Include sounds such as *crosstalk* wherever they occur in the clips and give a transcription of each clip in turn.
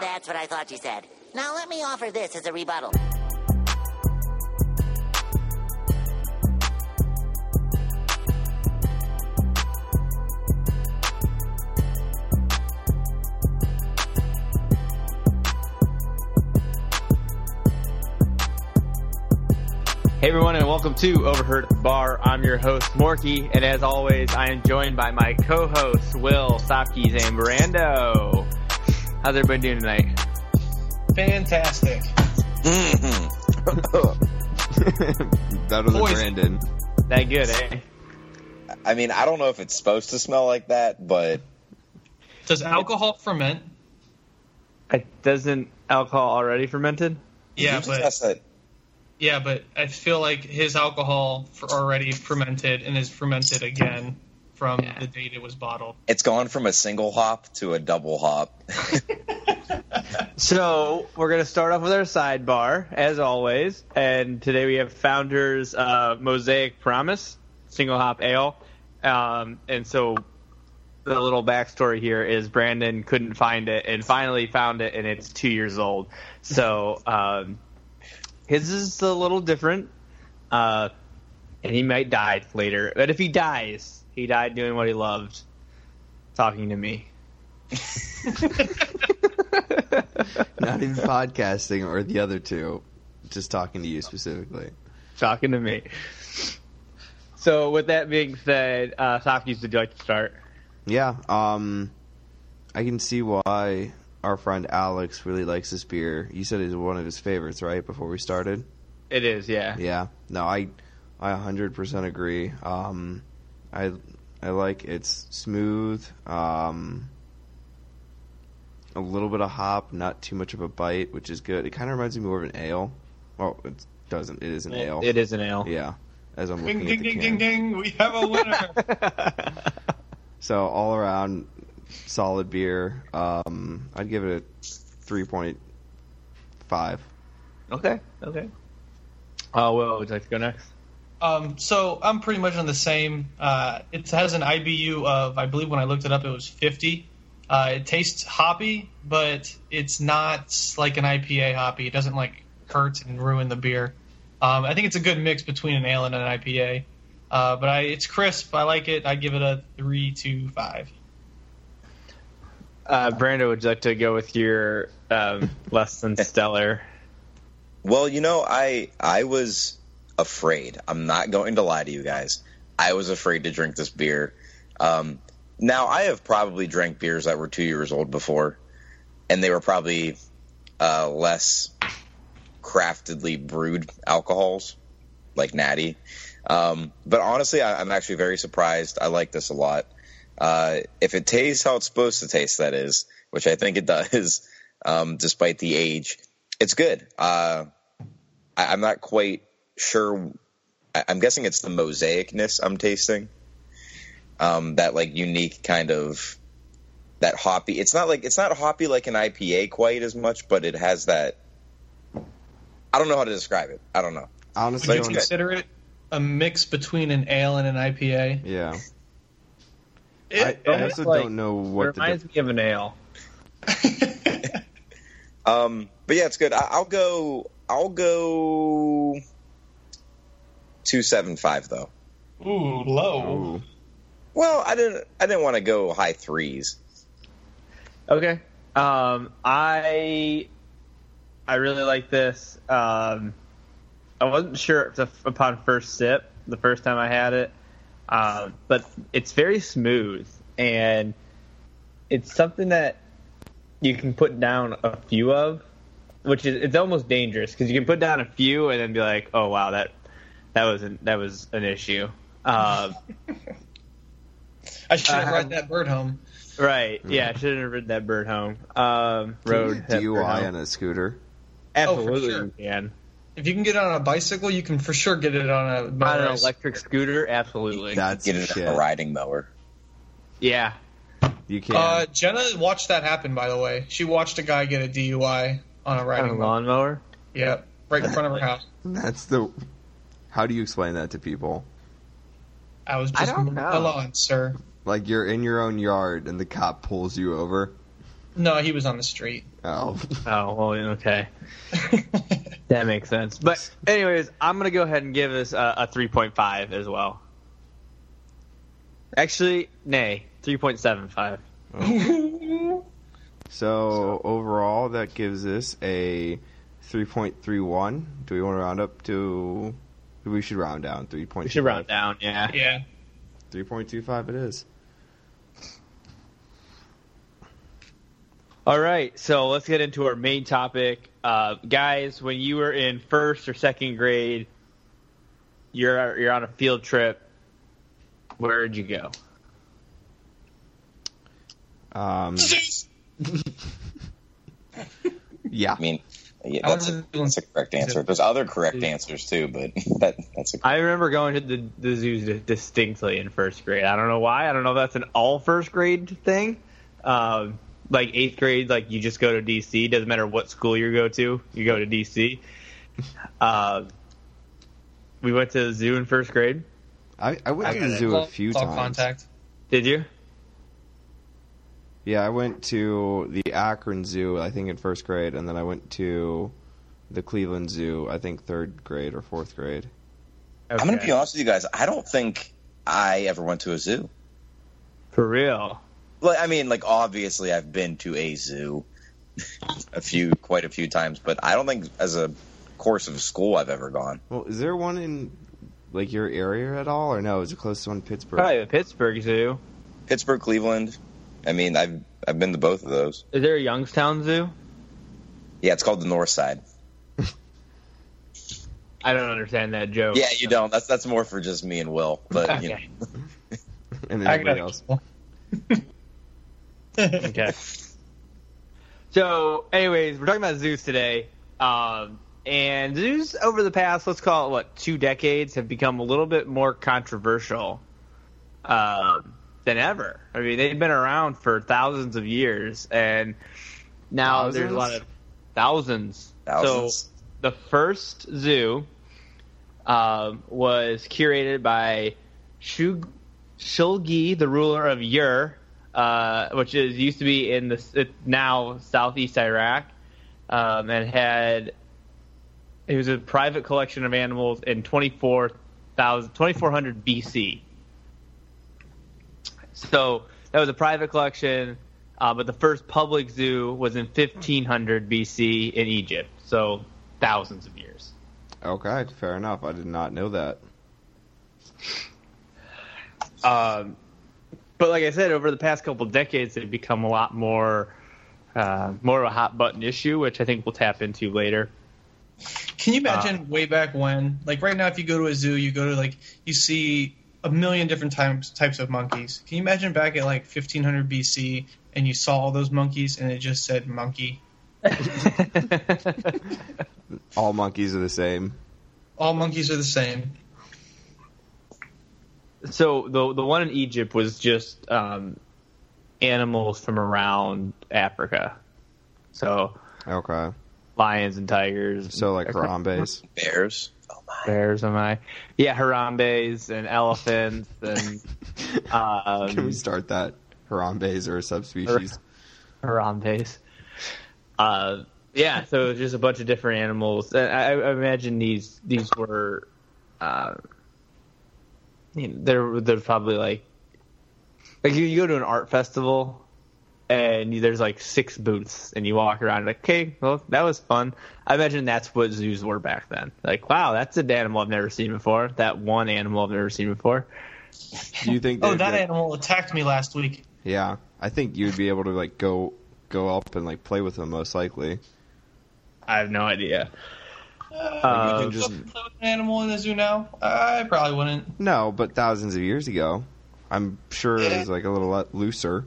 That's what I thought you said. Now let me offer this as a rebuttal. Hey everyone, and welcome to Overheard Bar. I'm your host Morky, and as always, I am joined by my co-hosts Will, Sopkeys, and Brando. How's everybody doing tonight? Fantastic. Better than Poison. Brandon. That good, eh? I mean, I don't know if it's supposed to smell like that, but Does alcohol ferment? It doesn't alcohol already fermented? Yeah, but asked yeah, but I feel like his alcohol for already fermented and is fermented again from Yeah. the date it was bottled. It's gone from a single hop to a double hop. *laughs* So we're gonna start off with our sidebar, as always, and today we have Founders uh, Mosaic Promise Single Hop Ale, um, and so the little backstory here is Brandon couldn't find it and finally found it, and it's two years old. So um, his is a little different, uh, and he might die later. But if he dies, he died doing what he loved, talking to me. *laughs* Not even podcasting or the other two. Just talking to you specifically. talking to me. So, with that being said, uh, Softies, would you like to start? Yeah, um I can see why our friend Alex really likes this beer. You said it's one of his favorites, right? Before we started. It is, yeah. Yeah. No, I I 100% agree. Um I I like it's smooth, um a little bit of hop, not too much of a bite, which is good. It kind of reminds me more of an ale. Well, it doesn't. It is an ale. It is an ale. Yeah. As I'm Ding looking ding at the ding can. ding ding! We have a winner. *laughs* So all around solid beer. Um, I'd give it a three point five. okay, okay. Uh, Will, would you like to go next? Um, so I'm pretty much on the same. Uh, it has an IBU of I believe when I looked it up it was 50. Uh, it tastes hoppy, but it's not like an IPA hoppy. It doesn't like hurt and ruin the beer. Um, I think it's a good mix between an ale and an IPA. Uh, but I, it's crisp. I like it. I give it a three to five. Uh, Brando, would you like to go with your um, *laughs* less than stellar? Well, you know, I I was afraid. I'm not going to lie to you guys. I was afraid to drink this beer. Um, now I have probably drank beers that were two years old before, and they were probably uh, less craftedly brewed alcohols, like Natty. Um, but honestly, I, I'm actually very surprised. I like this a lot. Uh, if it tastes how it's supposed to taste, that is, which I think it does, *laughs* um, despite the age, it's good. Uh, I, I'm not quite sure. I, I'm guessing it's the mosaicness I'm tasting. Um, that like unique kind of that hoppy. It's not like it's not hoppy like an IPA quite as much, but it has that. I don't know how to describe it. I don't know. Honestly, Would you don't- consider it a mix between an ale and an IPA? yeah. It- I, I also like- don't know what the reminds me of an ale. *laughs* Um, but yeah, it's good. I, I'll go. I'll go. Two seven five though. Ooh, low. Ooh. Well, I didn't. I didn't want to go high threes. Okay. Um, I I really like this. Um, I wasn't sure if the, upon first sip, the first time I had it, um, but it's very smooth and it's something that you can put down a few of, which is it's almost dangerous because you can put down a few and then be like, oh wow, that that was an, that was an issue. Um, *laughs* I should have Uh, brought that bird home. right? Yeah, I shouldn't have ridden that bird home. Um, Can you road get that bird DUI on a scooter. Absolutely, sure. you can. If you can get it on a bicycle, you can for sure get it on a On an electric scooter, absolutely. That's Get it shit. on a riding mower. yeah. You can. Uh, Jenna watched that happen. By the way, she watched a guy get a DUI on a On a riding mower. lawnmower. Yeah, right in front of her *laughs* house. That's the. How do you explain that to people? I was I just don't know. mowing the lawn, sir. Like you're in your own yard and the cop pulls you over. No, he was on the street. Oh, Oh, well, okay. *laughs* That makes sense. But, anyways, I'm going to go ahead and give this a, a 3.5 as well. Actually, nay, 3.75. *laughs* so overall that gives us a 3.31. Do we want to round up to? We should round down 3.25. We should round down, yeah. yeah. 3.25 it is. All right, so let's get into our main topic. Uh, guys, when you were in first or second grade, you're you're on a field trip. Where'd you go? Um, *laughs* yeah. I mean, yeah, that's, a, that's a correct answer. There's other correct answers too, but *laughs* that that's a I remember going to the, the zoos distinctly in first grade. I don't know why. I don't know if that's an all first grade thing. Um, like eighth grade, like you just go to DC. Doesn't matter what school you go to, you go to DC. Uh, we went to the zoo in first grade. I, I went I to the zoo a All- few all times. contact. Did you? Yeah, I went to the Akron Zoo, I think in first grade, and then I went to the Cleveland Zoo, I think third grade or fourth grade. I'm gonna be honest with you guys. I don't think I ever went to a zoo. For real. Like, I mean, like obviously I've been to a zoo *laughs* a few, quite a few times, but I don't think as a course of school I've ever gone. Well, is there one in like your area at all, or no? Is it close to one in Pittsburgh? Probably the Pittsburgh Zoo. Pittsburgh, Cleveland. I mean, I've I've been to both of those. Is there a Youngstown Zoo? Yeah, it's called the North Side. *laughs* I don't understand that joke. Yeah, you don't. That's that's more for just me and Will. But you know, Okay. *laughs* And then I everybody got else. okay. So, anyways, we're talking about zoos today. Um, and zoos over the past, let's call it what, two decades, have become a little bit more controversial um, than ever. I mean, they've been around for thousands of years, and now there's a lot of thousands. thousands. So, the first zoo um, was curated by Shug- Shulgi, the ruler of Ur, uh, which is used to be in the now southeast Iraq, um, and had it was a private collection of animals in 24,000 2400 BC. So that was a private collection, uh, but the first public zoo was in 1500 BC in Egypt. So thousands of years. Okay, fair enough. I did not know that. Um, but like I said, over the past couple decades, they've become a lot more, uh, more of a hot button issue, which I think we'll tap into later. Can you imagine way back when? Like right now, if you go to a zoo, you go to like you see a million different types types of monkeys. Can you imagine back at like 1500 BC and you saw all those monkeys and it just said monkey? *laughs* All monkeys are the same. All monkeys are the same. so the the one in Egypt was just um, animals from around Africa. So Okay. lions and tigers. So like Harambe's. bears. Bears, am I? Yeah, Harambe's and elephants and *laughs* um, Can we start that? Harambe's or a subspecies. Harambe's. Uh, yeah, so just a bunch of different animals. I, I imagine these these were, uh, you know, they're they're probably like, like you, you go to an art festival, and there's like six booths, and you walk around like, okay, well that was fun. I imagine that's what zoos were back then. Like, wow, that's an animal I've never seen before. That one animal I've never seen before. Do you think? *laughs* Oh, they'd that be- animal attacked me last week. Yeah, I think you'd be able to like go go up and like play with them most likely. I have no idea. Uh, Uh, would you just- play with an animal in the zoo now? I probably wouldn't. No, but thousands of years ago, I'm sure it was like a little looser.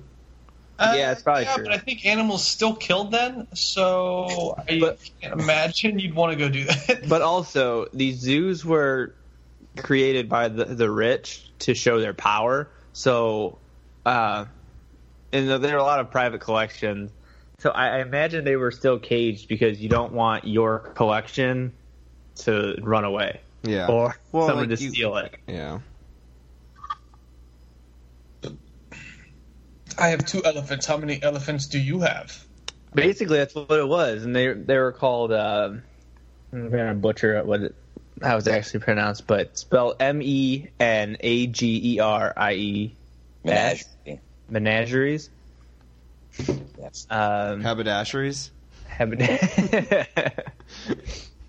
Uh, Yeah, it's probably yeah, true. but I think animals still killed then, so I But- can't imagine you'd want to go do that. *laughs* But also, these zoos were created by the, the rich to show their power. So, uh, and there are a lot of private collections. So I, I imagine they were still caged because you don't want your collection to run away Yeah. or Well, someone like to you- steal it. yeah. I have two elephants. How many elephants do you have? Basically, that's what it was, and they they were called. Uh, I'm gonna butcher what it, how it's actually pronounced, but spelled M E N A G E R I E Menagerie. menageries. Yes. Um, Haberdasheries. habit- *laughs*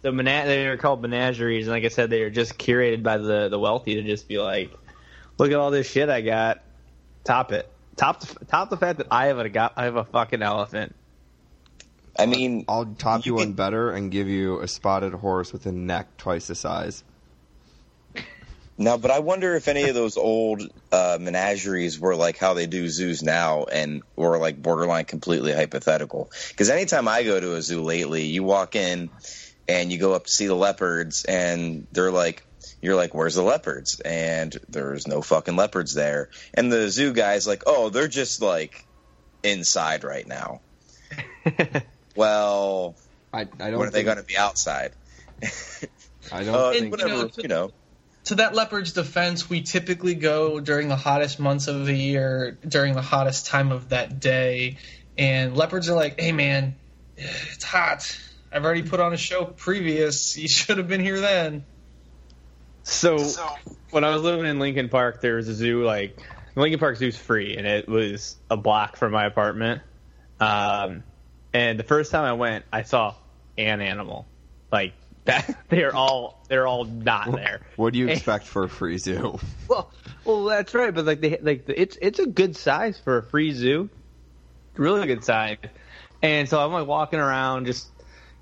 so mena- they were called menageries, and like I said, they are just curated by the the wealthy to just be like, look at all this shit I got, top it, top the, top the fact that I have a got I have a fucking elephant. I mean, I'll top you, You one better and give you a spotted horse with a neck twice the size. now, but I wonder if any of those old uh, menageries were like how they do zoos now, and were like borderline completely hypothetical. Because anytime I go to a zoo lately, you walk in and you go up to see the leopards, and they're like, you're like, where's the leopards? And there's no fucking leopards there. And the zoo guy's like, oh, they're just like inside right now. *laughs* Well, I, I don't. when are they going to be outside? *laughs* I don't Uh, think. whatever, you know, you know. To that leopard's defense, we typically go during the hottest months of the year, during the hottest time of that day, and leopards are like, "Hey, man, *sighs* it's hot. I've already put on a show previous. You *laughs* should have been here then." So, when I was living in Lincoln Park, there was a zoo like Lincoln Park Zoo's free, and it was a block from my apartment. Um, and the first time I went, I saw an animal. Like *laughs* that, they're all they're all not there. What do you *laughs* expect for a free zoo? *laughs* Well, well, that's right, but like they like the, it's it's a good size for a free zoo, really good size. And so I'm like walking around, just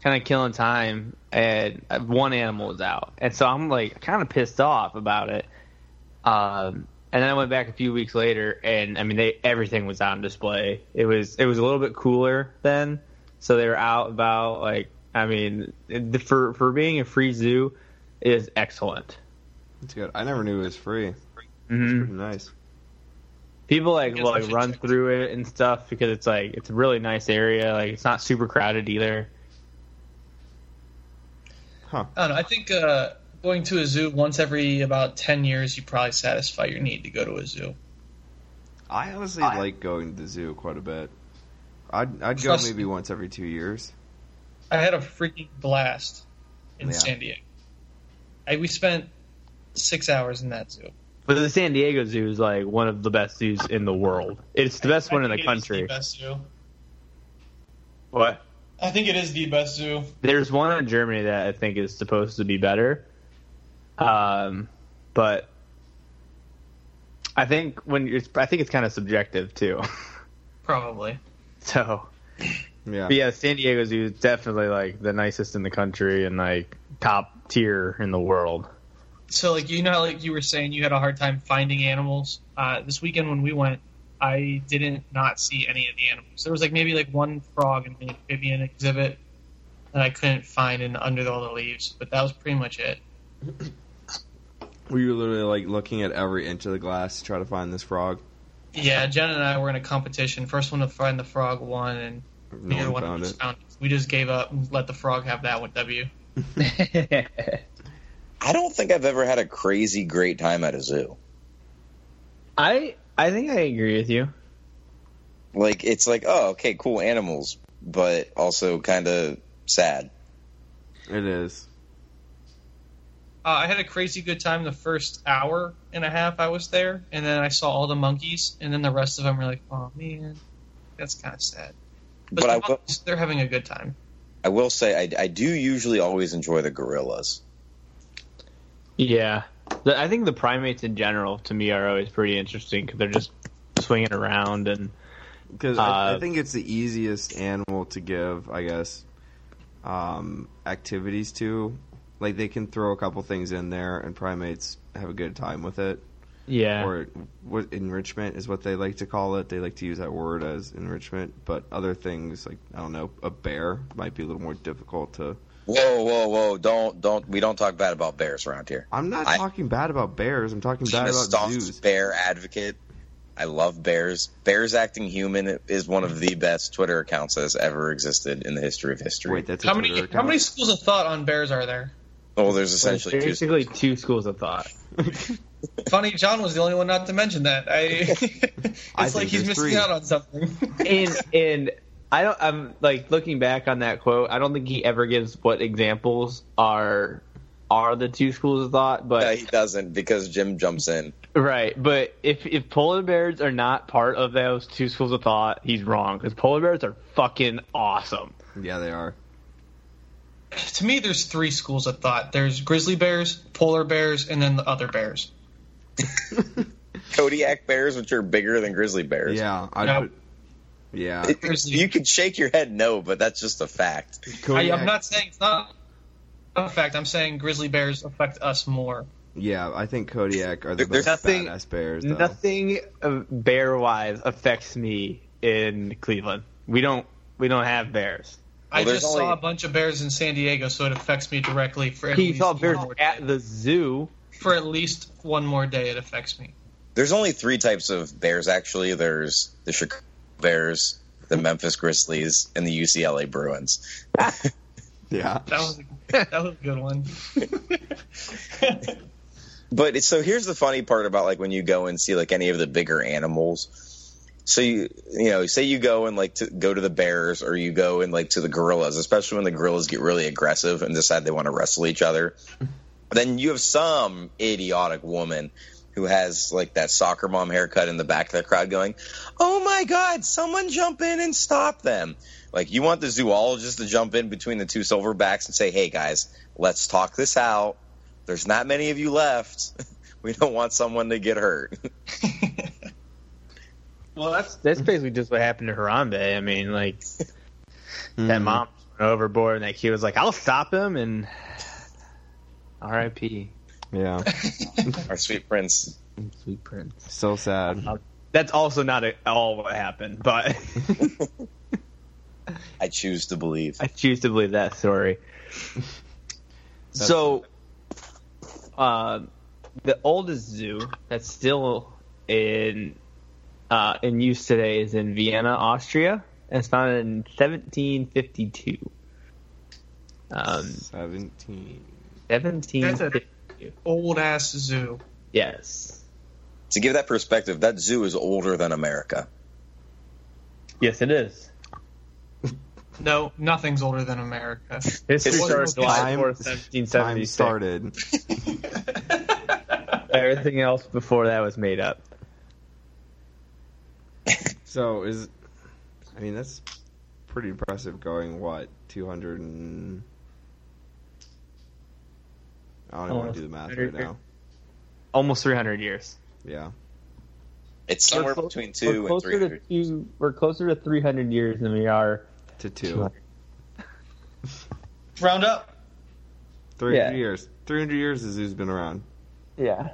kind of killing time, and one animal was out, and so I'm like kind of pissed off about it. Um, and then I went back a few weeks later, and I mean, they everything was on display. It was it was a little bit cooler then, so they were out about like I mean, the, for for being a free zoo, it is excellent. It's good. I never knew it was free. hmm Pretty nice. People like guess will I like run through it and stuff because it's like it's a really nice area. Like it's not super crowded either. Huh. I don't know. I think uh, going to a zoo once every about ten years, you probably satisfy your need to go to a zoo. I honestly I- like going to the zoo quite a bit. I'd I'd go maybe me. once every two years. I had a freaking blast in Yeah. San Diego. I, we spent six hours in that zoo. But the San Diego Zoo is like one of the best zoos in the world. It's the best I one in the think it is country. best zoo. What? I think it is the best zoo. There's one in Germany that I think is supposed to be better. Um, but I think when it's, I think it's kind of subjective too. Probably. *laughs* so, Yeah. but yeah, San Diego Zoo is definitely like the nicest in the country and like top tier in the world. So, like you know, like you were saying, you had a hard time finding animals. Uh, this weekend when we went, I didn't not see any of the animals. There was like maybe like one frog in the amphibian exhibit that I couldn't find in under all the leaves, but that was pretty much it. Were you literally like looking at every inch of the glass to try to find this frog? Yeah, Jen and I were in a competition. First one to find the frog won, and No neither one one of found us it. found it. We just gave up and let the frog have that one W. *laughs* I don't think I've ever had a crazy great time at a zoo. I I think I agree with you. Like it's like, oh, okay, cool animals, but also kind of sad. It is. Uh, I had a crazy good time the first hour and a half I was there, and then I saw all the monkeys, and then the rest of them were like, "Oh man, that's kind of sad." But, But the I will- monkeys, they're having a good time. I will say, I, I do usually always enjoy the gorillas. Yeah, the, I think the primates in general to me are always pretty interesting because they're just swinging around and Because I, I Uh, think it's the easiest animal to give, I guess, um, activities to. Like they can throw a couple things in there, and primates have a good time with it. yeah, Or what enrichment is what they like to call it. They like to use that word as enrichment. But other things, like I don't know, a bear might be a little more difficult to. Whoa, whoa, whoa! Don't, don't. We don't talk bad about bears around here. I'm not I- talking bad about bears. I'm talking I'm bad a about staunch zoos. bear advocate. I love bears. Bears acting human is one of the best Twitter accounts that has ever existed in the history of history. Wait, that's a How Twitter many how many schools of thought on bears are there? oh, there's essentially two. basically two schools of thought. Funny, John was the only one not to mention that. I, *laughs* it's I like he's there's missing three. out on something. and and I don't. I'm like looking back on that quote. I don't think he ever gives what examples are are the two schools of thought. But No, he doesn't because Jim jumps in. right. But if if polar bears are not part of those two schools of thought, he's wrong because polar bears are fucking awesome. Yeah, they are. to me, there's three schools of thought. There's grizzly bears, polar bears, and then the other bears. *laughs* *laughs* Kodiak bears, which are bigger than grizzly bears. Yeah, I'd No. put. Yeah, It- you could shake your head no, but that's just a fact. I, I'm not saying it's not a fact. I'm saying grizzly bears affect us more. Yeah, I think Kodiak are the There's best nothing- badass bears. Though. Nothing uh, bear wise affects me in Cleveland. We don't we don't have bears. I Well, there's just saw a bunch of bears in San Diego, so it affects me directly for at He least saw bears more at the zoo. for at least one more day. It affects me. There's only three types of bears actually. There's the Chicago Bears, the Memphis Grizzlies, and the UCLA Bruins. *laughs* Yeah, That was a, that was a good one. *laughs* But it's, so here's the funny part about like when you go and see like any of the bigger animals. So you you know say you go and like to go to the bears or you go and like to the gorillas, especially when the gorillas get really aggressive and decide they want to wrestle each other. Then you have some idiotic woman who has like that soccer mom haircut in the back of the crowd going, "Oh my god, someone jump in and stop them." Like you want the zoologist to jump in between the two silverbacks and say, "Hey guys, let's talk this out. There's not many of you left. *laughs* We don't want someone to get hurt." *laughs* Well, that's that's basically just what happened to Harambe. I mean, like that Mhm. mom went overboard, and that kid was like, "I'll stop him," and R.I.P. Yeah, *laughs* Our sweet prince. Sweet Prince. so sad. That's also not at all what happened, but *laughs* I choose to believe. I choose to believe that story. so, uh, the oldest zoo that's still in uh, in use today is in Vienna, Austria, and it's founded in 1752. Um, Seventeen. 1752. Old ass zoo. Yes. To give that perspective, that zoo is older than America. Yes, it is. *laughs* No, nothing's older than America. History It's- started July Time- 4th, Time 1776. started. *laughs* Everything else before that was made up. *laughs* So is, I mean that's pretty impressive. Going what two hundred and. I don't even want to do the math right now. Almost 300 years. Yeah. It's somewhere We're clo- between we're two and closer three to two, We're closer to 300 years than we are. To two. *laughs* Round up. Three hundred Yeah. years. Three hundred years. The zoo's been around. Yeah.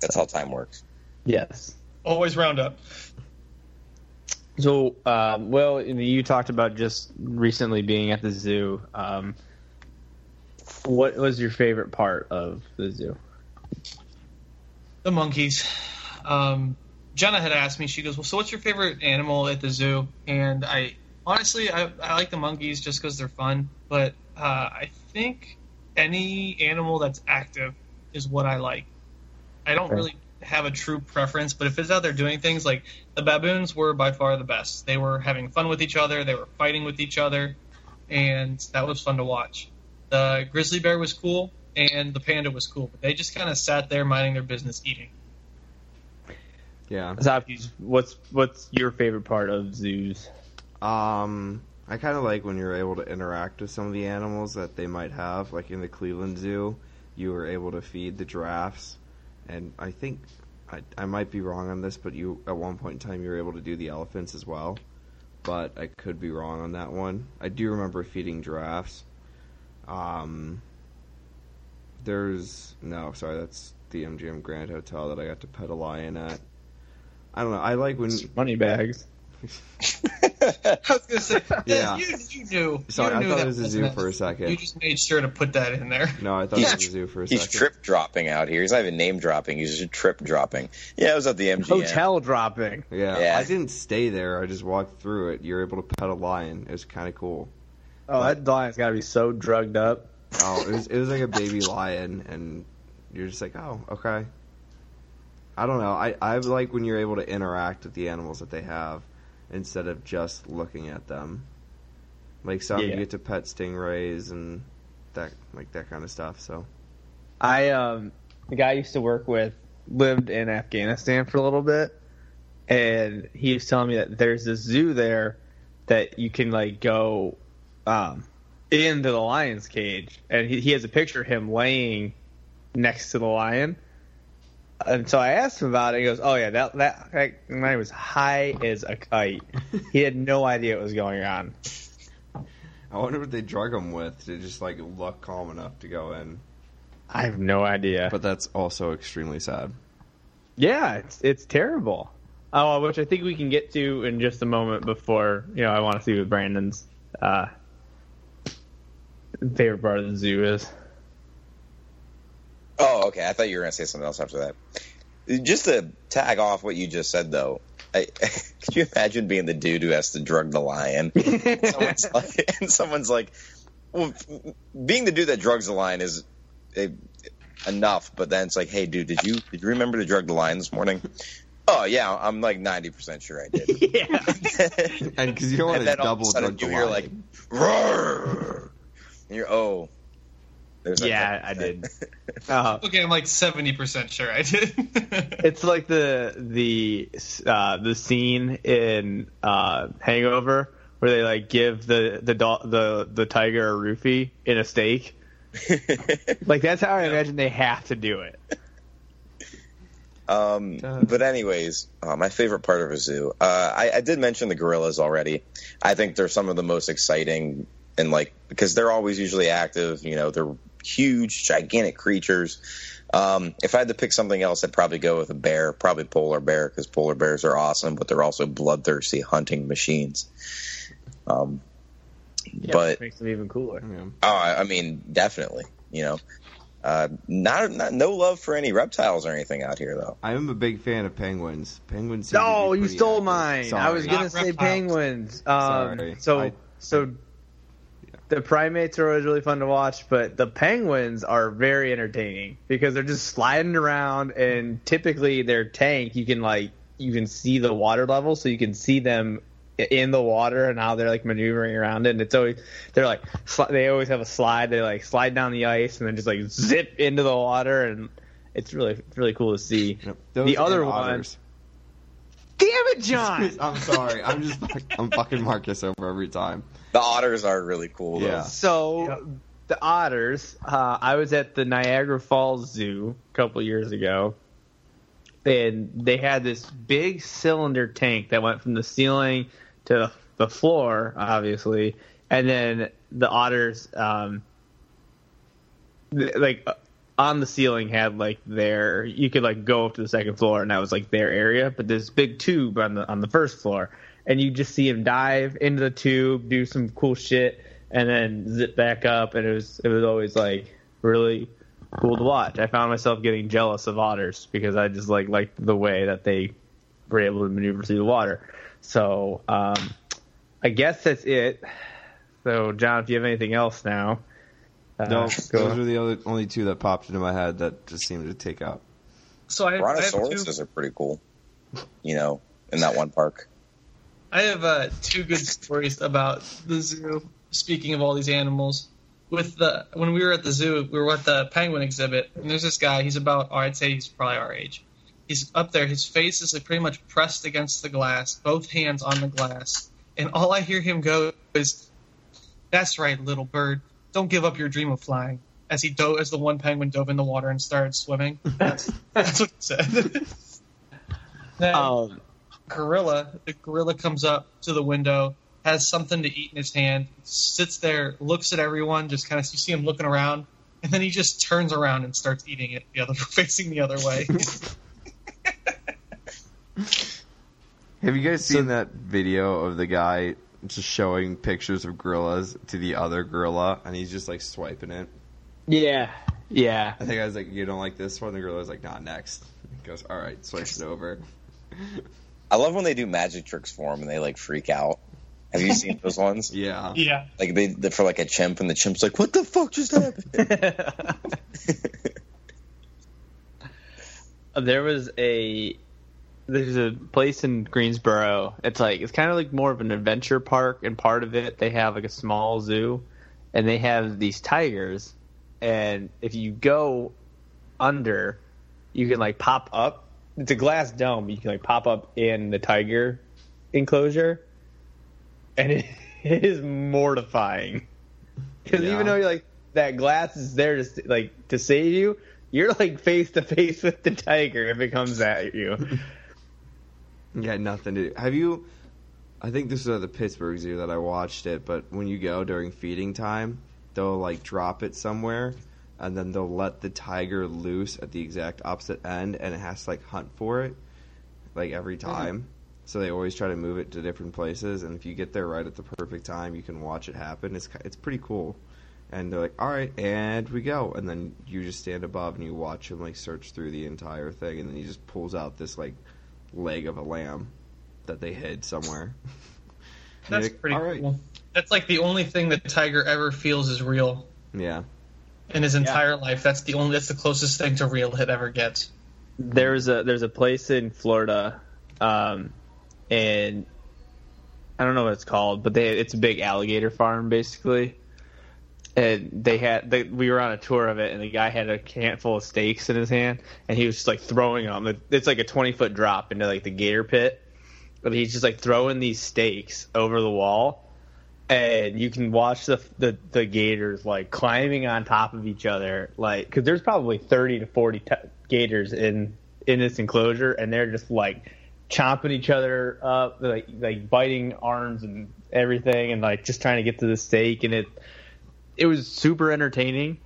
That's how time works. Yes. Always round up. So, um, well, you talked about just recently being at the zoo. Um, what was your favorite part of the zoo? The monkeys. Um, Jenna had asked me. She goes, "Well, so what's your favorite animal at the zoo?" And I honestly, I, I like the monkeys just because they're fun. But uh, I think any animal that's active is what I like. I don't Okay. really have a true preference, but if it's out there doing things like the baboons were by far the best. They were having fun with each other. They were fighting with each other, and that was fun to watch. The grizzly bear was cool, and the panda was cool, but they just kind of sat there minding their business, eating. Yeah. Zoppies, what's what's your favorite part of zoos? Um, I kind of like when you're able to interact with some of the animals that they might have. Like in the Cleveland Zoo, you were able to feed the giraffes, and I think I, I might be wrong on this, but you at one point in time you were able to do the elephants as well. But I could be wrong on that one. I do remember feeding giraffes. Um, there's no, sorry, that's the MGM Grand Hotel that I got to pet a lion at. I don't know. I like when Money bags. *laughs* I was gonna say, Yeah. *laughs* yeah, you, you knew. Sorry, you I thought that it was a zoo for a second. You just made sure to put that in there. No, I thought He's it was a *laughs* zoo for a He's second. trip dropping out here. He's not even name dropping. He's just trip dropping. Yeah, I was at the MGM. Hotel dropping. Yeah, Yeah. I didn't stay there. I just walked through it. You're able to pet a lion. It was kind of cool. Oh, that lion's got to be so drugged up. Oh, it was it was like a baby lion, and you're just like, oh, okay. I don't know. I I like when you're able to interact with the animals that they have instead of just looking at them. Like some you get to pet stingrays and that like that kind of stuff. So I um the guy I used to work with lived in Afghanistan for a little bit and he was telling me that there's this zoo there that you can like go um into the lion's cage and he, he has a picture of him laying next to the lion and so I asked him about it. He goes, "Oh yeah, that that, that lion was high as a kite. He had no idea what was going on." I wonder what they drug him with to just like look calm enough to go in. I have no idea. But that's also extremely sad. Yeah, it's it's terrible. Oh, which I think we can get to in just a moment. Before you know, I want to see what Brandon's uh, favorite part of the zoo is. Oh, okay. I thought you were going to say something else after that. Just to tag off what you just said, though, I, *laughs* could you imagine being the dude who has to drug the lion? *laughs* someone's like, *laughs* and someone's like, well, being the dude that drugs the lion is eh, enough, but then it's like, hey, dude, did you did you remember to drug the lion this morning? Oh yeah, I'm like ninety percent sure I did. yeah, And because you don't want to then all of double a drug the you hear like, lion. Roar! And you're oh, there's yeah, I 10%. did. *laughs* Uh, Okay, I'm like 70% sure I did. *laughs* it's like the the uh, the scene in uh, Hangover where they like give the the do- the the tiger a roofie in a steak. *laughs* Like that's how I imagine they have to do it. Um, Uh. but anyways, uh, my favorite part of a zoo. Uh, I, I did mention the gorillas already. I think they're some of the most exciting and like because they're always usually active. You know, they're huge, gigantic creatures. Um, if I had to pick something else, I'd probably go with a bear, probably polar bear, because polar bears are awesome, but they're also bloodthirsty hunting machines. Um, Yeah, but makes them even cooler. Yeah. Oh, I I mean, definitely. You know, uh, not, not no love for any reptiles or anything out here, though. I am a big fan of penguins. Penguins. seem to No, be you stole active. mine. I Sorry. was gonna Not say penguins. Um, Sorry. So I- so the primates are always really fun to watch, but the penguins are very entertaining because they're just sliding around, and typically their tank you can like you can see the water level, so you can see them in the water and how they're like maneuvering around it. And it's always they're like they always have a slide. They like slide down the ice and then just like zip into the water, and it's really really cool to see. Yep. The other and one- otters. Damn it, John! I'm sorry. I'm just *laughs* I'm fucking Marcus over every time. The otters are really cool. Though. Yeah. So Yep. the otters, uh, I was at the Niagara Falls Zoo a couple years ago, and they had this big cylinder tank that went from the ceiling to the floor, obviously, and then the otters, um, like on the ceiling had like their you could like go up to the second floor and that was like their area but this big tube on the on the first floor. And you just see him dive into the tube do some cool shit and then zip back up and it was it was always like really cool to watch. I found myself getting jealous of otters because i just like liked the way that they were able to maneuver through the water. So um i guess that's it. So john if you have anything else now No, go. those are the other, only two that popped into my head that just seemed to take out. so I, I have two, Brontosauruses are pretty cool. You know, in that one park. I have uh, two good stories about the zoo. Speaking of all these animals, with the when we were at the zoo, we were at the penguin exhibit, and there's this guy. He's about, oh, I'd say he's probably our age. He's up there. His face is like pretty much pressed against the glass, both hands on the glass, and all I hear him go is, "That's right, little bird. Don't give up your dream of flying." As he dove, as the one penguin dove in the water and started swimming. *laughs* That's that's what he said. *laughs* then, um, gorilla. The gorilla comes up to the window, has something to eat in his hand, sits there, looks at everyone, just kind of you see him looking around, and then he just turns around and starts eating it the other *laughs* facing the other way. Have you guys seen that video of the guy just showing pictures of gorillas to the other gorilla, and he's just like swiping it? yeah yeah I think I was like, "You don't like this one?" The gorilla's like, "Not next." He goes, "All right, swipe it over." I love when they do magic tricks for them and they like freak out. Have you seen those ones? *laughs* Yeah. yeah. Like they they're for like a chimp and the chimp's like, "What the fuck just happened?" *laughs* *laughs* there was a there's a place in Greensboro. It's like it's kind of like more of an adventure park, and part of it they have like a small zoo, and they have these tigers, and if you go under, you can like pop up. It's a glass dome. You can like pop up in the tiger enclosure, and it, *laughs* it is mortifying. Because Yeah. even though you're like that glass is there to like to save you, you're like face to face *laughs* with the tiger if it comes at you. *laughs* Got nothing to do. Have you? I think this was at the Pittsburgh Zoo that I watched it. But when you go during feeding time, they'll like drop it somewhere, and then they'll let the tiger loose at the exact opposite end, and it has to like hunt for it, like every mm-hmm. time. So they always try to move it to different places, and if you get there right at the perfect time, you can watch it happen. It's it's pretty cool. And they're like, "All right, and we go," and then you just stand above and you watch him like search through the entire thing, and then he just pulls out this like leg of a lamb that they hid somewhere. *laughs* That's like, pretty "All right." cool. That's like the only thing that Tiger ever feels is real Yeah, in his entire life. That's the only. That's the closest thing to real it ever gets. there's a there's a place in Florida, um, and I don't know what it's called, but they it's a big alligator farm basically. And they had they, we were on a tour of it, and the guy had a handful of steaks in his hand, and he was just like throwing them. It's like a twenty foot drop into like the gator pit, but he's just like throwing these steaks over the wall, and you can watch the the, the gators like climbing on top of each other, like because there's probably thirty to forty t- gators in in this enclosure, and they're just like chomping each other up, like like biting arms and everything, and like just trying to get to the steak, and it it was super entertaining.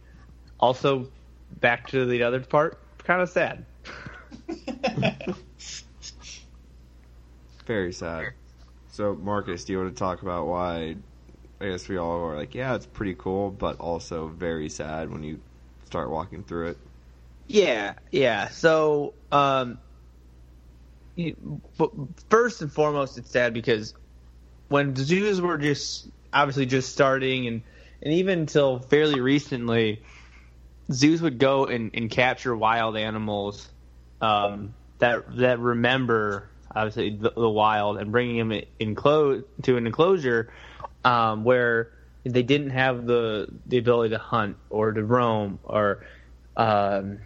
Also, back to the other part, kind of sad. *laughs* very sad. So, Marcus, do you want to talk about why? I guess we all are like, yeah, it's pretty cool, but also very sad when you start walking through it. Yeah, yeah. So, um, you- but first and foremost, it's sad because when the zoos were just obviously just starting, and and even until fairly recently, zoos would go and, and capture wild animals um, that that remember obviously the, the wild and bringing them enclosed to an enclosure um, where they didn't have the the ability to hunt or to roam or um,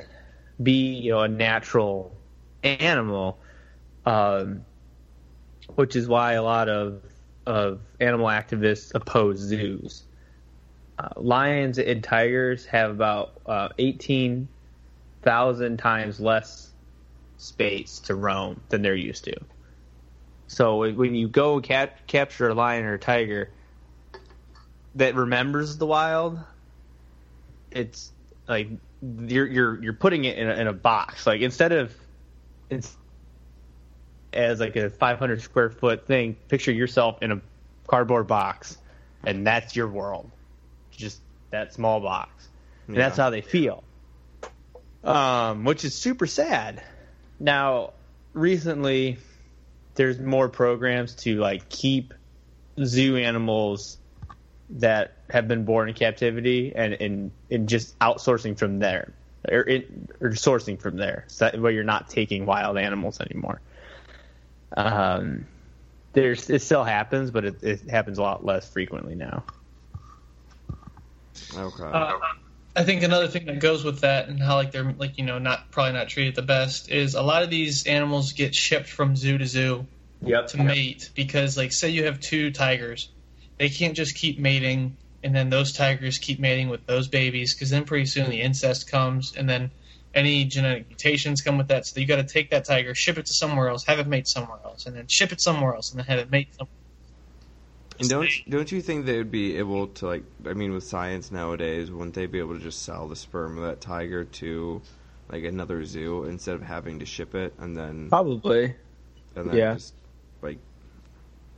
be you know a natural animal, um, which is why a lot of of animal activists oppose zoos. Uh, lions and tigers have about uh, eighteen thousand times less space to roam than they're used to. So when you go cap- capture a lion or a tiger that remembers the wild, it's like you're you're you're putting it in a, in a box. Like instead of it's as like a 500 square foot thing, picture yourself in a cardboard box, and that's your world, just that small box. And that's how they feel, um, which is super sad. Now, recently, there's more programs to like keep zoo animals that have been born in captivity and and, and just outsourcing from there. Or, or sourcing from there. So that way you're not taking wild animals anymore. Um there's it still happens but it, it happens a lot less frequently now Okay. Uh, I think another thing that goes with that and how like they're like you know not probably not treated the best is a lot of these animals get shipped from zoo to zoo yep to mate because like say you have two tigers, they can't just keep mating and then those tigers keep mating with those babies because then pretty soon the incest comes and then any genetic mutations come with that. So you got to take that tiger, ship it to somewhere else, have it mate somewhere else, and then ship it somewhere else, and then have it mate somewhere. And don't don't you think they would be able to like? I mean, with science nowadays, wouldn't they be able to just sell the sperm of that tiger to like another zoo instead of having to ship it and then probably and then yeah. just like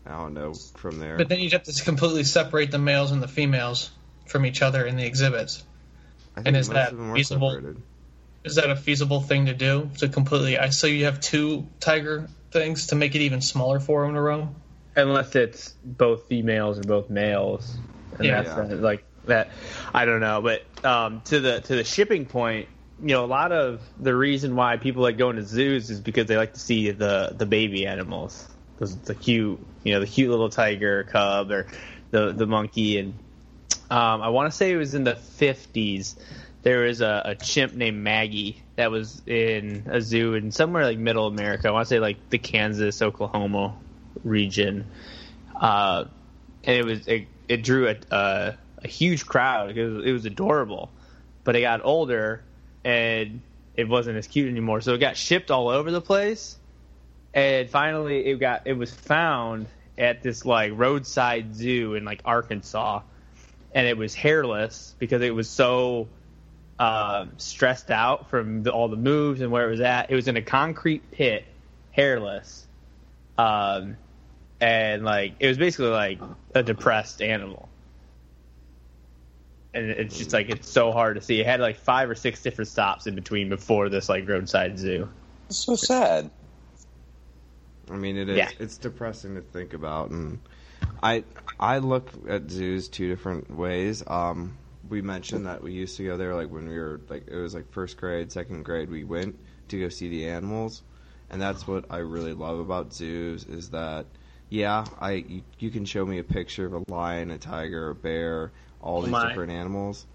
I don't know from there. But then you'd have to completely separate the males and the females from each other in the exhibits. I think and is most that of them are feasible? separated. Is that a feasible thing to do? To completely, I so you have two tiger things to make it even smaller for them to roam. Unless it's both females or both males and Yeah. that's like that i don't know but um to the to the shipping point you know, a lot of the reason why people like going to zoos is because they like to see the the baby animals, the, the cute, you know, the cute little tiger cub or the the monkey. And um, I want to say it was in the fifties. There was a, a chimp named Maggie that was in a zoo in somewhere like Middle America. I want to say like the Kansas, Oklahoma region. Uh, and it was it, it drew a, a, a huge crowd because it was adorable. But it got older and it wasn't as cute anymore, so it got shipped all over the place. And finally, it got it was found at this like roadside zoo in like Arkansas, and it was hairless because it was so um, stressed out from the, all the moves and where it was at. It was in a concrete pit, hairless, um, and like it was basically like a depressed animal. And it's just like it's so hard to see. It had like five or six different stops in between before this like roadside zoo. It's so sad. I mean, it is. Yeah. It's depressing to think about, and I I look at zoos two different ways. Um, we mentioned that we used to go there like when we were like it was like first grade, second grade. We went to go see the animals, and that's what I really love about zoos is that yeah, I you, you can show me a picture of a lion, a tiger, a bear, all these my. different animals,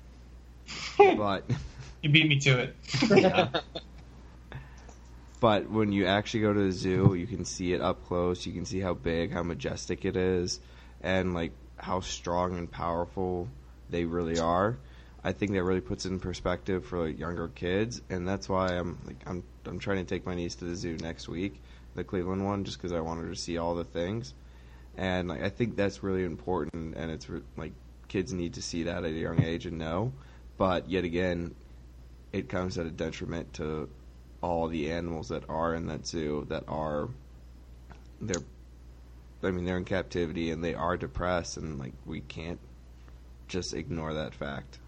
*laughs* but *laughs* You beat me to it. *laughs* But when you actually go to the zoo, you can see it up close. You can see how big, how majestic it is, and like how strong and powerful they really are. I think that really puts it in perspective for like younger kids, and that's why I'm like I'm I'm trying to take my niece to the zoo next week, the Cleveland one, just because I want her to see all the things, and like I think that's really important, and it's re- like kids need to see that at a young age and know, but yet again, it comes at a detriment to all the animals that are in that zoo that are they're I mean they're in captivity and they are depressed and like we can't just ignore that fact.